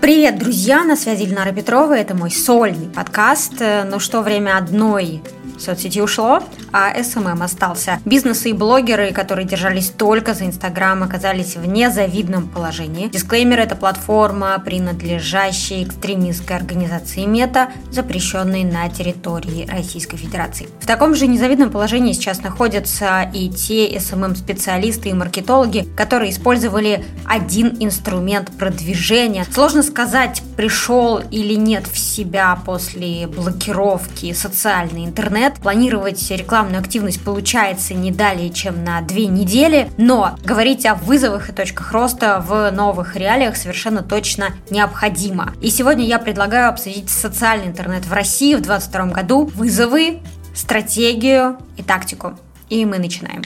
Привет, друзья! На связи Ильнара Петрова. Это мой сольный подкаст. Ну что, время одной соцсети ушло, а SMM остался. Бизнесы и блогеры, которые держались только за Инстаграм, оказались в незавидном положении. Дисклеймер – это платформа, принадлежащая экстремистской организации Мета, запрещенной на территории Российской Федерации. В таком же незавидном положении сейчас находятся и те SMM-специалисты и маркетологи, которые использовали один инструмент продвижения. Сложно сказать, пришел или нет в себя после блокировки социальный интернет, лет. Планировать рекламную активность получается не далее, чем на две недели, но говорить о вызовах и точках роста в новых реалиях совершенно точно необходимо. И сегодня я предлагаю обсудить социальный интернет в России в 2022 году, вызовы, стратегию и тактику. И мы начинаем.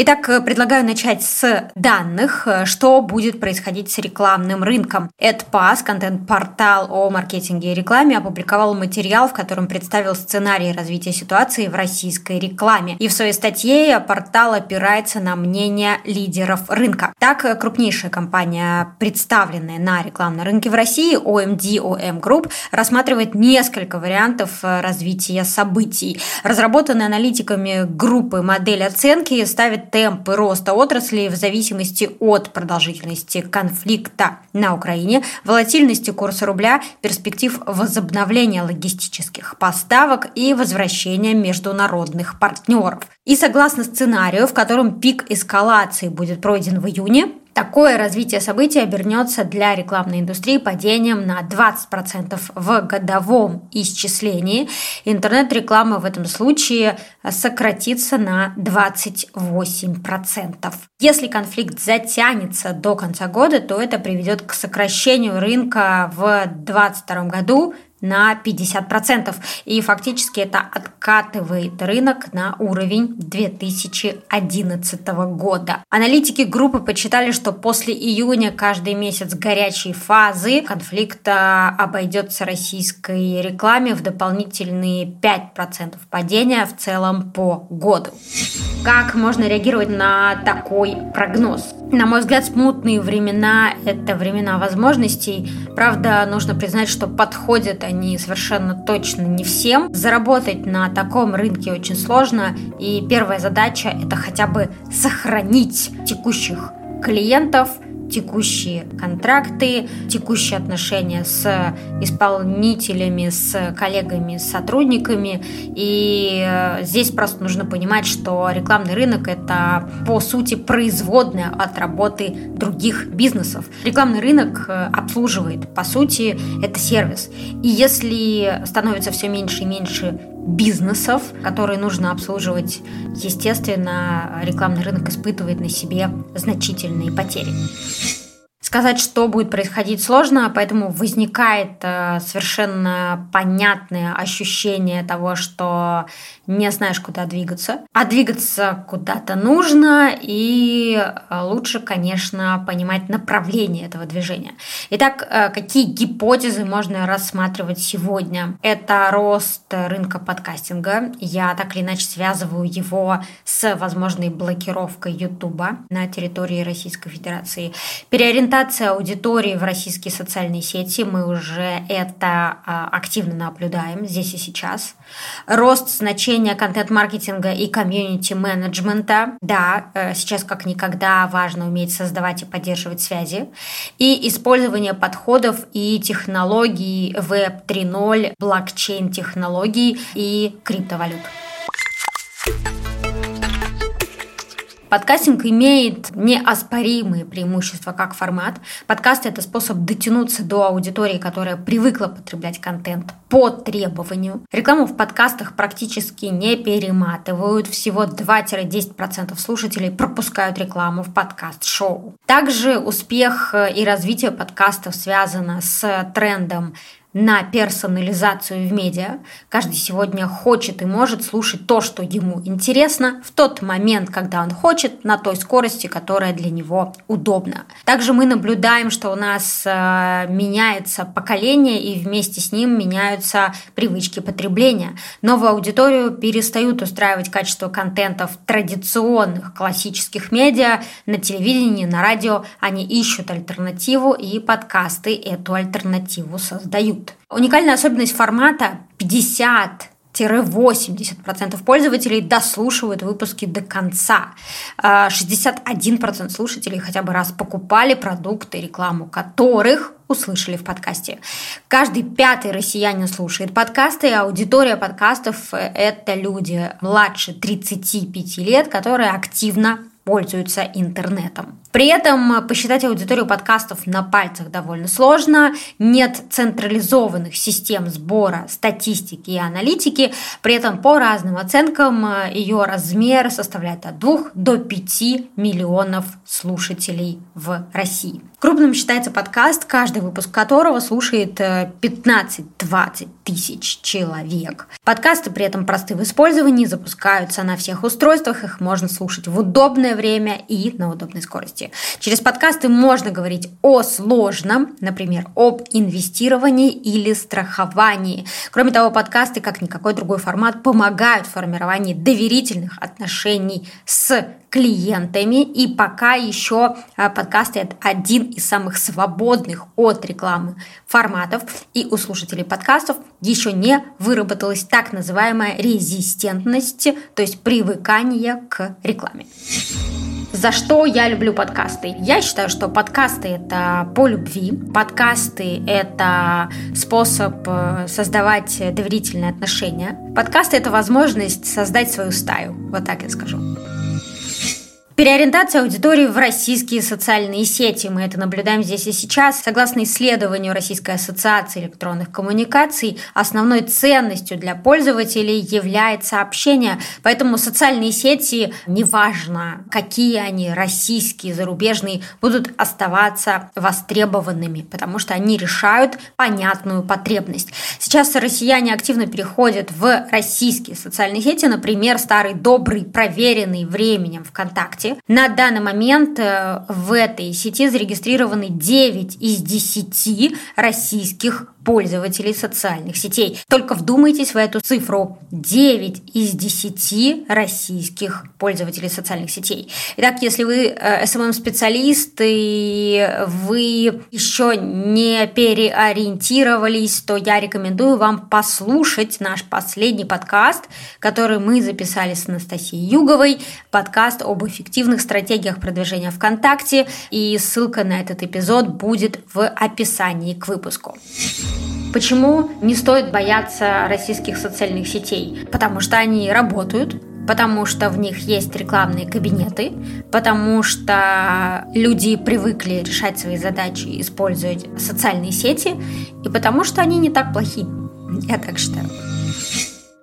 Итак, э, предлагаю начать с данных, э, что будет происходить с рекламным рынком. AdPass, контент-портал о маркетинге и рекламе, опубликовал материал, в котором представил сценарий развития ситуации в российской рекламе. И в своей статье портал опирается на мнение лидеров рынка. Так, э, крупнейшая компания, представленная на рекламном рынке в России, OMD OM Group, рассматривает несколько вариантов развития событий. Разработанная аналитиками группы модель оценки ставит темпы роста отрасли в зависимости от продолжительности конфликта на Украине, волатильности курса рубля, перспектив возобновления логистических поставок и возвращения международных партнеров. И согласно сценарию, в котором пик эскалации будет пройден в июне, Такое развитие событий обернется для рекламной индустрии падением на 20% в годовом исчислении. Интернет-реклама в этом случае сократится на 28%. Если конфликт затянется до конца года, то это приведет к сокращению рынка в 2022 году на 50%. И фактически это откатывает рынок на уровень 2011 года. Аналитики группы подсчитали, что после июня каждый месяц горячей фазы конфликта обойдется российской рекламе в дополнительные 5% падения в целом по году. Как можно реагировать на такой прогноз? На мой взгляд, смутные времена – это времена возможностей. Правда, нужно признать, что подходят они совершенно точно не всем. Заработать на таком рынке очень сложно, и первая задача – это хотя бы сохранить текущих клиентов – текущие контракты, текущие отношения с исполнителями, с коллегами, с сотрудниками. И э, здесь просто нужно понимать, что рекламный рынок – это, по сути, производная от работы других бизнесов. Рекламный рынок э, обслуживает, по сути, это сервис. И если становится все меньше и меньше бизнесов, которые нужно обслуживать. Естественно, рекламный рынок испытывает на себе значительные потери. Сказать, что будет происходить, сложно, поэтому возникает э, совершенно понятное ощущение того, что не знаешь, куда двигаться. А двигаться куда-то нужно, и э, лучше, конечно, понимать направление этого движения. Итак, э, какие гипотезы можно рассматривать сегодня? Это рост рынка подкастинга. Я так или иначе связываю его с возможной блокировкой YouTube на территории Российской Федерации. Переориентация Сегментация аудитории в российские социальные сети, мы уже это а, активно наблюдаем здесь и сейчас. Рост значения контент-маркетинга и комьюнити-менеджмента. Да, э, сейчас как никогда важно уметь создавать и поддерживать связи. И использование подходов и технологий Web 3.0, блокчейн-технологий и криптовалют. Подкастинг имеет неоспоримые преимущества как формат. Подкаст – это способ дотянуться до аудитории, которая привыкла потреблять контент по требованию. Рекламу в подкастах практически не перематывают. Всего 2-10% слушателей пропускают рекламу в подкаст-шоу. Также успех и развитие подкастов связано с трендом на персонализацию в медиа. Каждый сегодня хочет и может слушать то, что ему интересно, в тот момент, когда он хочет, на той скорости, которая для него удобна. Также мы наблюдаем, что у нас э, меняется поколение, и вместе с ним меняются привычки потребления. Новую аудиторию перестают устраивать качество контента в традиционных классических медиа, на телевидении, на радио. Они ищут альтернативу, и подкасты эту альтернативу создают. Уникальная особенность формата 50 80% пользователей дослушивают выпуски до конца. 61% а, слушателей хотя бы раз покупали продукты, рекламу которых услышали в подкасте. Каждый пятый россиянин слушает подкасты, и аудитория подкастов – это люди младше 35 лет, которые активно пользуются интернетом. При этом посчитать аудиторию подкастов на пальцах довольно сложно, нет централизованных систем сбора статистики и аналитики, при этом по разным оценкам ее размер составляет от 2 до 5 миллионов слушателей в России. Крупным считается подкаст, каждый выпуск которого слушает 15-20 э, тысяч человек. Подкасты при этом просты в использовании, запускаются на всех устройствах, их можно слушать в удобное время и на удобной скорости. Через подкасты можно говорить о сложном, например, об инвестировании или страховании. Кроме того, подкасты, как никакой другой формат, помогают в формировании доверительных отношений с клиентами. И пока еще а, подкасты это один из самых свободных от рекламы форматов. И у слушателей подкастов еще не выработалась так называемая резистентность, то есть привыкание к рекламе. За что я люблю подкасты? Я считаю, что подкасты это по любви. Подкасты это способ э, создавать доверительные отношения. Подкасты это возможность создать свою стаю. Вот так я скажу. Переориентация аудитории в российские социальные сети. Мы это наблюдаем здесь и сейчас. Согласно исследованию Российской ассоциации электронных коммуникаций, основной ценностью для пользователей является общение. Поэтому социальные сети, неважно, какие они, российские, зарубежные, будут оставаться востребованными, потому что они решают понятную потребность. Сейчас россияне активно переходят в российские социальные сети, например, старый добрый, проверенный временем ВКонтакте сети. На данный момент э, в этой сети зарегистрированы 9 из 10 российских пользователей социальных сетей. Только вдумайтесь в эту цифру. 9 из 10 российских пользователей социальных сетей. Итак, если вы SMM-специалист и вы еще не переориентировались, то я рекомендую вам послушать наш последний подкаст, который мы записали с Анастасией Юговой. Подкаст об эффективных стратегиях продвижения ВКонтакте. И ссылка на этот эпизод будет в описании к выпуску. Почему не стоит бояться российских социальных сетей? Потому что они работают, потому что в них есть рекламные кабинеты, потому что люди привыкли решать свои задачи, используя социальные сети, и потому что они не так плохи. Я так считаю.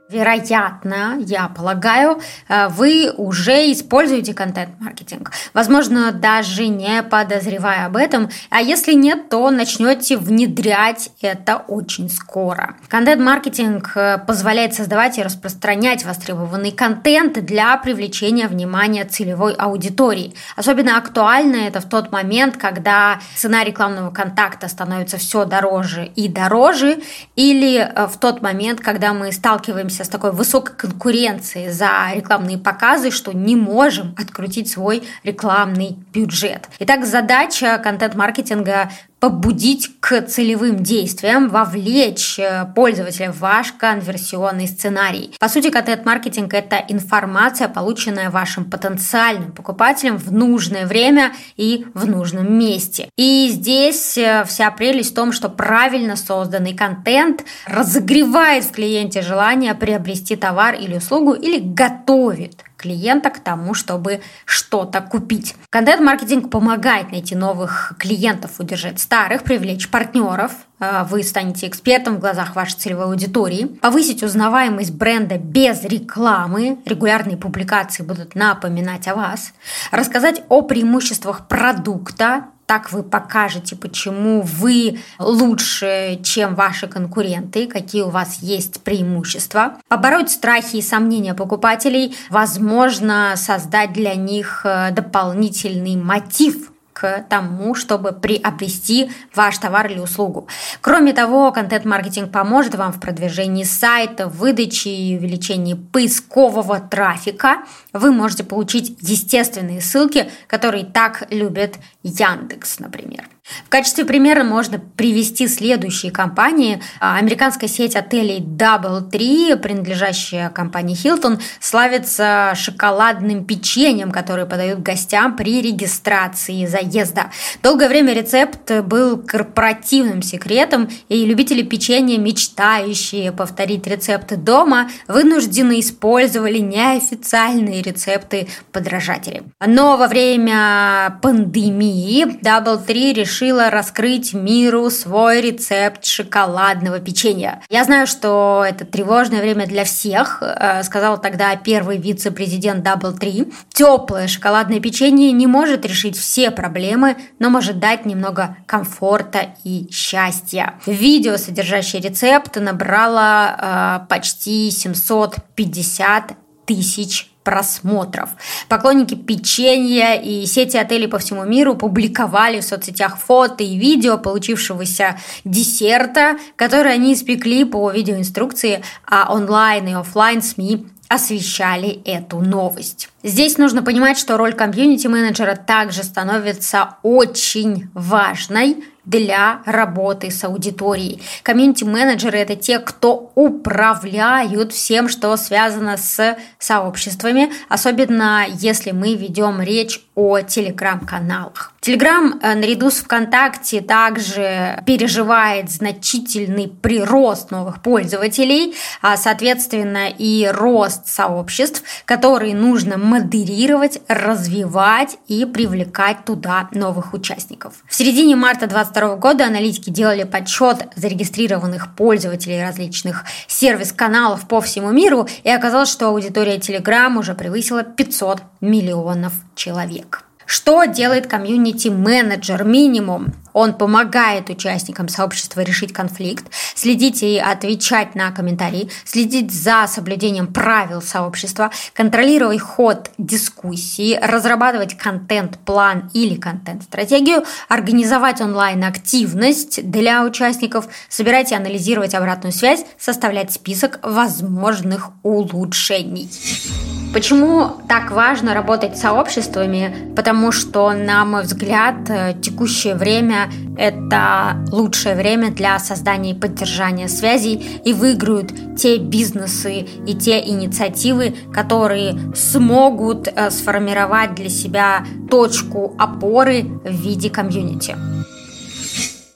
Вероятно, я полагаю, э, вы уже используете контент-маркетинг. Возможно, даже не подозревая об этом. А если нет, то начнете внедрять это очень скоро. Контент-маркетинг э, позволяет создавать и распространять востребованный контент для привлечения внимания целевой аудитории. Особенно актуально это в тот момент, когда цена рекламного контакта становится все дороже и дороже, или э, в тот момент, когда мы сталкиваемся сталкиваемся с такой высокой конкуренцией за рекламные показы, что не можем открутить свой рекламный бюджет. Итак, задача контент-маркетинга побудить к целевым действиям, вовлечь э, пользователя в ваш конверсионный сценарий. По сути, контент-маркетинг – это информация, полученная вашим потенциальным покупателем в нужное время и в нужном месте. И здесь э, вся прелесть в том, что правильно созданный контент разогревает в клиенте желание приобрести товар или услугу или готовит клиента к тому, чтобы что-то купить. Контент-маркетинг помогает найти новых клиентов, удержать старых, привлечь партнеров. Э, вы станете экспертом в глазах вашей целевой аудитории. Повысить узнаваемость бренда без рекламы. Регулярные публикации будут напоминать о вас. Рассказать о преимуществах продукта Так вы покажете, почему вы лучше, чем ваши конкуренты, какие у вас есть преимущества. Побороть страхи и сомнения покупателей, возможно, создать для них э, дополнительный мотив к тому, чтобы приобрести ваш товар или услугу. Кроме того, контент-маркетинг поможет вам в продвижении сайта, выдаче и увеличении поискового трафика. Вы можете получить естественные ссылки, которые так любят Яндекс, например. В качестве примера можно привести следующие компании. А, американская сеть отелей Double Tree, принадлежащая компании Hilton, славится шоколадным печеньем, которое подают гостям при регистрации заезда. Долгое время рецепт был корпоративным секретом, и любители печенья, мечтающие повторить рецепты дома, вынуждены использовали неофициальные рецепты подражателей. Но во время пандемии Double Tree решил решила раскрыть миру свой рецепт шоколадного печенья. Я знаю, что это тревожное время для всех, э, сказал тогда первый вице-президент Double Tree. Теплое шоколадное печенье не может решить все проблемы, но может дать немного комфорта и счастья. Видео, содержащее рецепт, набрало э, почти 750 тысяч просмотров. Поклонники печенья и сети отелей по всему миру публиковали в соцсетях фото и видео получившегося десерта, который они испекли по видеоинструкции, а онлайн и офлайн СМИ освещали эту новость. Здесь нужно понимать, что роль комьюнити-менеджера также становится очень важной для работы с аудиторией. Комьюнити-менеджеры – это те, кто управляют всем, что связано с сообществами, особенно если мы ведем речь о телеграм-каналах. Телеграм э, наряду с ВКонтакте также переживает значительный прирост новых пользователей, а соответственно и рост сообществ, которые нужно модерировать, развивать и привлекать туда новых участников. В середине марта 2022 года аналитики делали подсчет зарегистрированных пользователей различных сервис-каналов по всему миру, и оказалось, что аудитория Telegram уже превысила 500 миллионов человек. Что делает комьюнити-менеджер минимум? Он помогает участникам сообщества решить конфликт, следить и отвечать на комментарии, следить за соблюдением правил сообщества, контролировать ход дискуссии, разрабатывать контент-план или контент-стратегию, организовать онлайн-активность для участников, собирать и анализировать обратную связь, составлять список возможных улучшений. Почему так важно работать с сообществами? Потому что, на мой взгляд, текущее время – это лучшее время для создания и поддержания связей, и выиграют те бизнесы и те инициативы, которые смогут э, сформировать для себя точку опоры в виде комьюнити.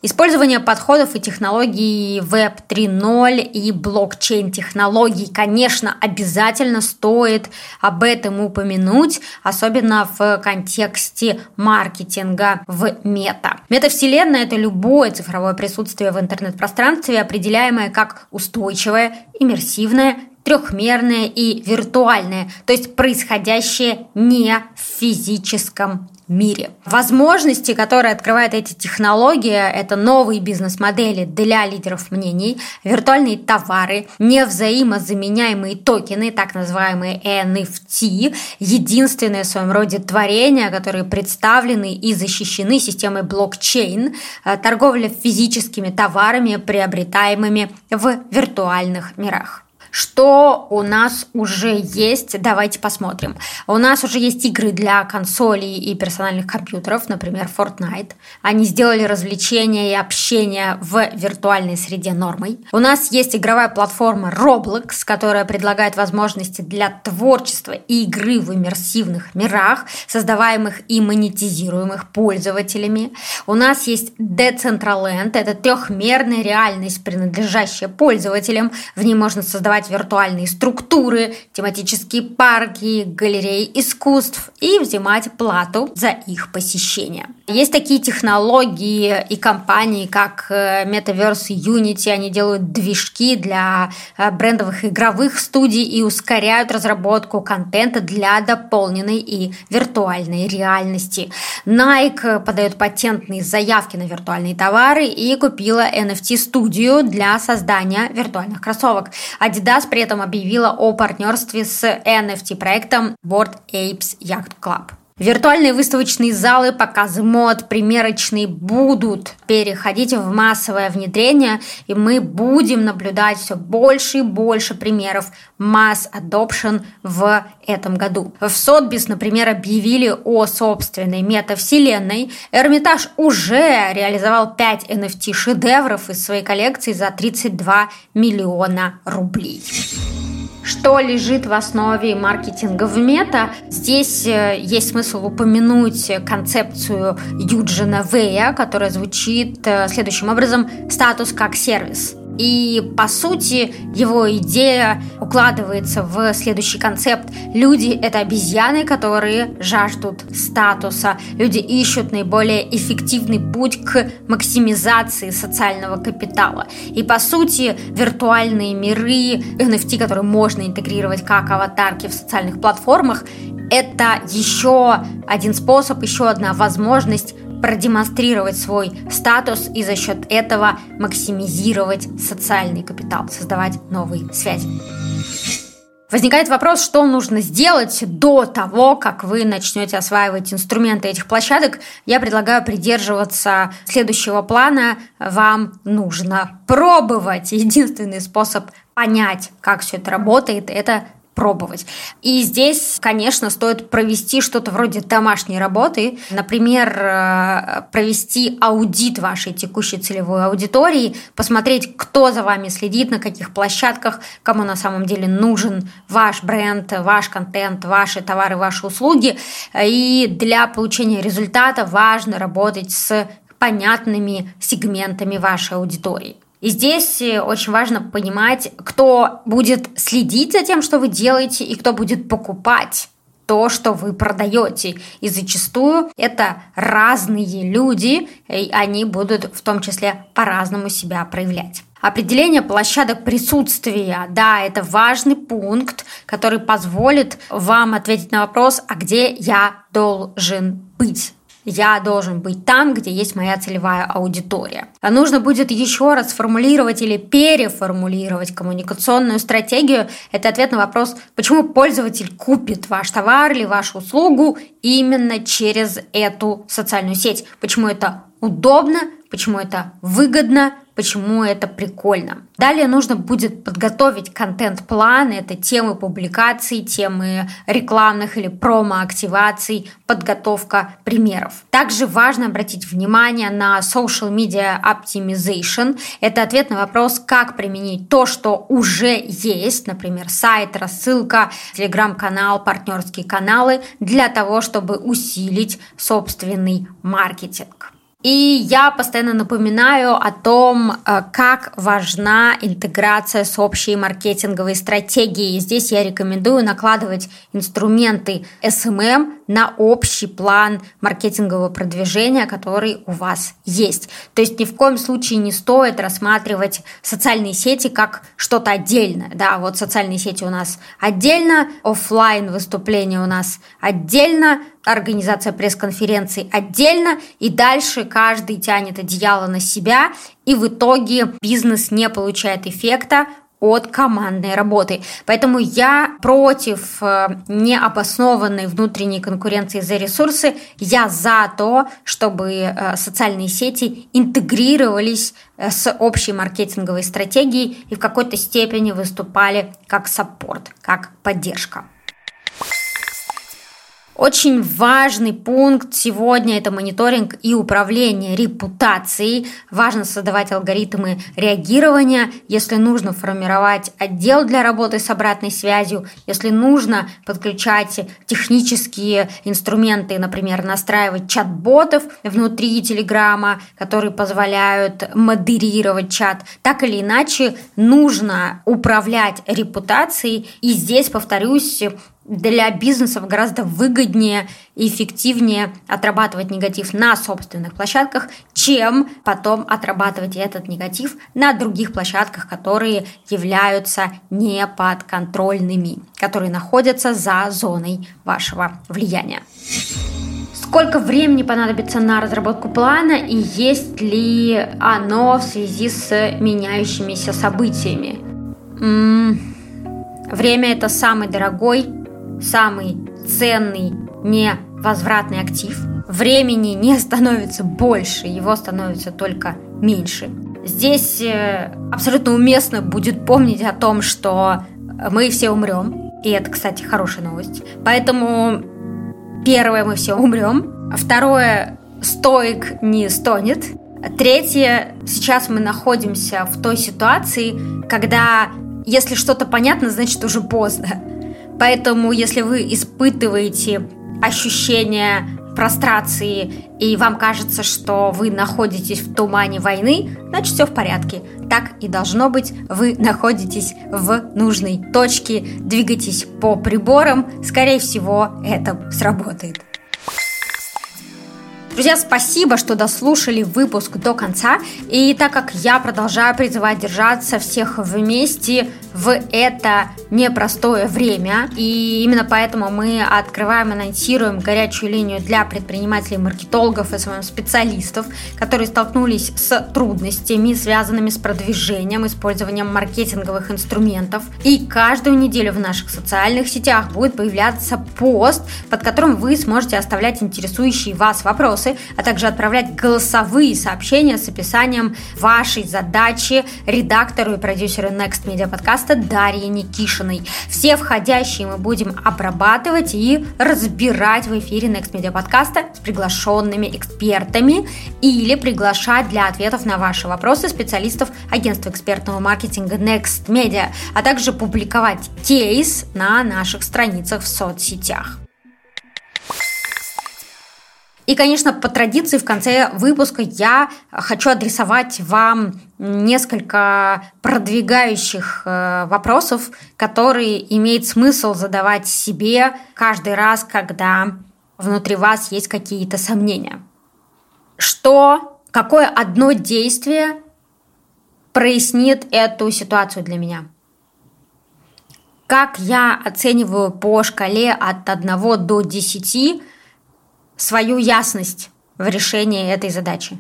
Использование подходов и технологий Web 3.0 и блокчейн-технологий, конечно, обязательно стоит об этом упомянуть, особенно в контексте маркетинга в мета. Метавселенная – это любое цифровое присутствие в интернет-пространстве, определяемое как устойчивое, иммерсивное, трехмерное и виртуальное, то есть происходящее не в физическом мире. Возможности, которые открывают эти технологии, это новые бизнес-модели для лидеров мнений, виртуальные товары, невзаимозаменяемые токены, так называемые NFT, единственное в своем роде творение, которые представлены и защищены системой блокчейн, э, торговля физическими товарами, приобретаемыми в виртуальных мирах. Что у нас уже есть? Давайте посмотрим. У нас уже есть игры для консолей и персональных компьютеров, например, Fortnite. Они сделали развлечения и общение в виртуальной среде нормой. У нас есть игровая платформа Roblox, которая предлагает возможности для творчества и игры в иммерсивных мирах, создаваемых и монетизируемых пользователями. У нас есть Decentraland, это трехмерная реальность, принадлежащая пользователям. В ней можно создавать создавать виртуальные структуры, тематические парки, галереи искусств и взимать плату за их посещение. Есть такие технологии и компании, как э, Metaverse Unity. Они делают движки для э, брендовых игровых студий и ускоряют разработку контента для дополненной и виртуальной реальности. Nike подает патентные заявки на виртуальные товары и купила NFT-студию для создания виртуальных кроссовок. Adidas при этом объявила о партнерстве с NFT-проектом Board Apes Yacht Club. Виртуальные выставочные залы, показы мод, примерочные будут переходить в массовое внедрение, и мы будем наблюдать все больше и больше примеров масс adoption в этом году. В Сотбис, например, объявили о собственной метавселенной. Эрмитаж уже реализовал 5 NFT-шедевров из своей коллекции за 32 миллиона рублей что лежит в основе маркетинга в мета. Здесь э, есть смысл упомянуть концепцию Юджина Вэя, которая звучит э, следующим образом «статус как сервис». И, по сути, его идея укладывается в следующий концепт. Люди – это обезьяны, которые жаждут статуса. Люди ищут наиболее эффективный путь к максимизации социального капитала. И, по сути, виртуальные миры, NFT, которые можно интегрировать как аватарки в социальных платформах, это еще один способ, еще одна возможность продемонстрировать свой статус и за счет этого максимизировать социальный капитал, создавать новые связи. Возникает вопрос, что нужно сделать до того, как вы начнете осваивать инструменты этих площадок. Я предлагаю придерживаться следующего плана. Вам нужно пробовать. Единственный способ понять, как все это работает, это пробовать. И здесь, конечно, стоит провести что-то вроде домашней работы, например, э, провести аудит вашей текущей целевой аудитории, посмотреть, кто за вами следит, на каких площадках, кому на самом деле нужен ваш бренд, ваш контент, ваши товары, ваши услуги. И для получения результата важно работать с понятными сегментами вашей аудитории. И здесь э, очень важно понимать, кто будет следить за тем, что вы делаете, и кто будет покупать то, что вы продаете. И зачастую это разные люди, и они будут в том числе по-разному себя проявлять. Определение площадок присутствия, да, это важный пункт, который позволит вам ответить на вопрос, а где я должен быть я должен быть там, где есть моя целевая аудитория. А нужно будет еще раз сформулировать или переформулировать коммуникационную стратегию. Это ответ на вопрос, почему пользователь купит ваш товар или вашу услугу именно через эту социальную сеть. Почему это удобно, почему это выгодно, почему это прикольно. Далее нужно будет подготовить контент-план, это темы публикаций, темы рекламных или промо-активаций, подготовка примеров. Также важно обратить внимание на social media optimization. Это ответ на вопрос, как применить то, что уже есть, например, сайт, рассылка, телеграм-канал, партнерские каналы, для того, чтобы усилить собственный маркетинг. И я постоянно напоминаю о том, э, как важна интеграция с общей маркетинговой стратегией. Здесь я рекомендую накладывать инструменты SMM на общий план маркетингового продвижения, который у вас есть. То есть ни в коем случае не стоит рассматривать социальные сети как что-то отдельное. Да, вот социальные сети у нас отдельно, офлайн выступления у нас отдельно, организация пресс-конференций отдельно, и дальше каждый тянет одеяло на себя, и в итоге бизнес не получает эффекта от командной работы. Поэтому я против э, необоснованной внутренней конкуренции за ресурсы. Я за то, чтобы э, социальные сети интегрировались э, с общей маркетинговой стратегией и в какой-то степени выступали как саппорт, как поддержка. Очень важный пункт сегодня – это мониторинг и управление репутацией. Важно создавать алгоритмы реагирования, если нужно формировать отдел для работы с обратной связью, если нужно подключать технические инструменты, например, настраивать чат-ботов внутри Телеграма, которые позволяют модерировать чат. Так или иначе, нужно управлять репутацией. И здесь, повторюсь, для бизнесов гораздо выгоднее и эффективнее отрабатывать негатив на собственных площадках, чем потом отрабатывать этот негатив на других площадках, которые являются неподконтрольными, которые находятся за зоной вашего влияния. Сколько времени понадобится на разработку плана и есть ли оно в связи с меняющимися событиями? М-м- время это самый дорогой самый ценный невозвратный актив. Времени не становится больше, его становится только меньше. Здесь э, абсолютно уместно будет помнить о том, что мы все умрем. И это, кстати, хорошая новость. Поэтому первое, мы все умрем. Второе, стоик не стонет. Третье, сейчас мы находимся в той ситуации, когда если что-то понятно, значит уже поздно. Поэтому, если вы испытываете ощущение прострации и вам кажется, что вы находитесь в тумане войны, значит все в порядке. Так и должно быть. Вы находитесь в нужной точке, двигаетесь по приборам. Скорее всего, это сработает. Друзья, спасибо, что дослушали выпуск до конца. И так как я продолжаю призывать держаться всех вместе в это непростое время, и именно поэтому мы открываем и анонсируем горячую линию для предпринимателей, маркетологов и своих специалистов, которые столкнулись с трудностями, связанными с продвижением, использованием маркетинговых инструментов. И каждую неделю в наших социальных сетях будет появляться пост, под которым вы сможете оставлять интересующие вас вопросы вопросы, а также отправлять голосовые сообщения с описанием вашей задачи редактору и продюсеру Next Media подкаста Дарье Никишиной. Все входящие мы будем обрабатывать и разбирать в эфире Next Media подкаста с приглашенными экспертами или приглашать для ответов на ваши вопросы специалистов агентства экспертного маркетинга Next Media, а также публиковать кейс на наших страницах в соцсетях. И, конечно, по традиции в конце выпуска я хочу адресовать вам несколько продвигающих э, вопросов, которые имеет смысл задавать себе каждый раз, когда внутри вас есть какие-то сомнения. Что, какое одно действие прояснит эту ситуацию для меня? Как я оцениваю по шкале от 1 до 10 свою ясность в решении этой задачи.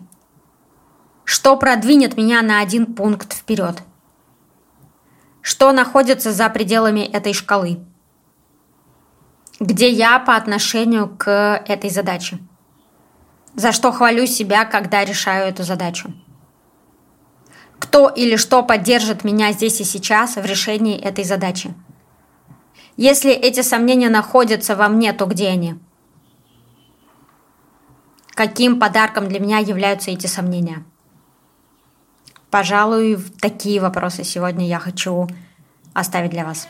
Что продвинет меня на один пункт вперед? Что находится за пределами этой шкалы? Где я по отношению к этой задаче? За что хвалю себя, когда решаю эту задачу? Кто или что поддержит меня здесь и сейчас в решении этой задачи? Если эти сомнения находятся во мне, то где они? Каким подарком для меня являются эти сомнения? Пожалуй, такие вопросы сегодня я хочу оставить для вас.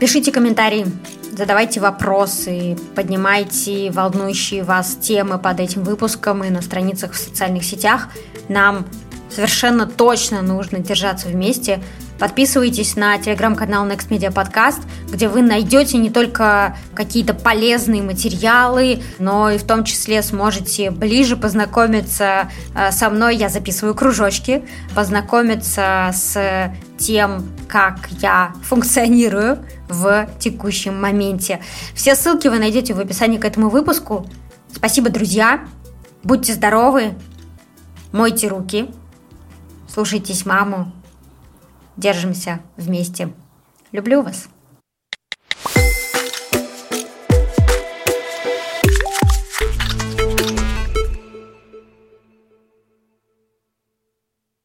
Пишите комментарии, задавайте вопросы, поднимайте волнующие вас темы под этим выпуском и на страницах в социальных сетях. Нам совершенно точно нужно держаться вместе, Подписывайтесь на телеграм-канал Next Media Podcast, где вы найдете не только какие-то полезные материалы, но и в том числе сможете ближе познакомиться э, со мной. Я записываю кружочки, познакомиться с тем, как я функционирую в текущем моменте. Все ссылки вы найдете в описании к этому выпуску. Спасибо, друзья. Будьте здоровы. Мойте руки. Слушайтесь маму. Держимся вместе. Люблю вас.